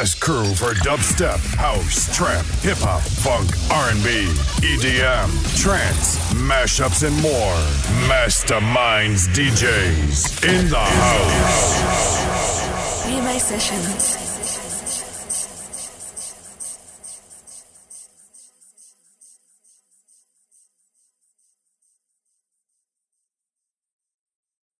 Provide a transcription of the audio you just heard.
Best crew for dubstep, house, trap, hip hop, funk, R&B, EDM, trance, mashups, and more. Masterminds DJs in the house. BMA Sessions.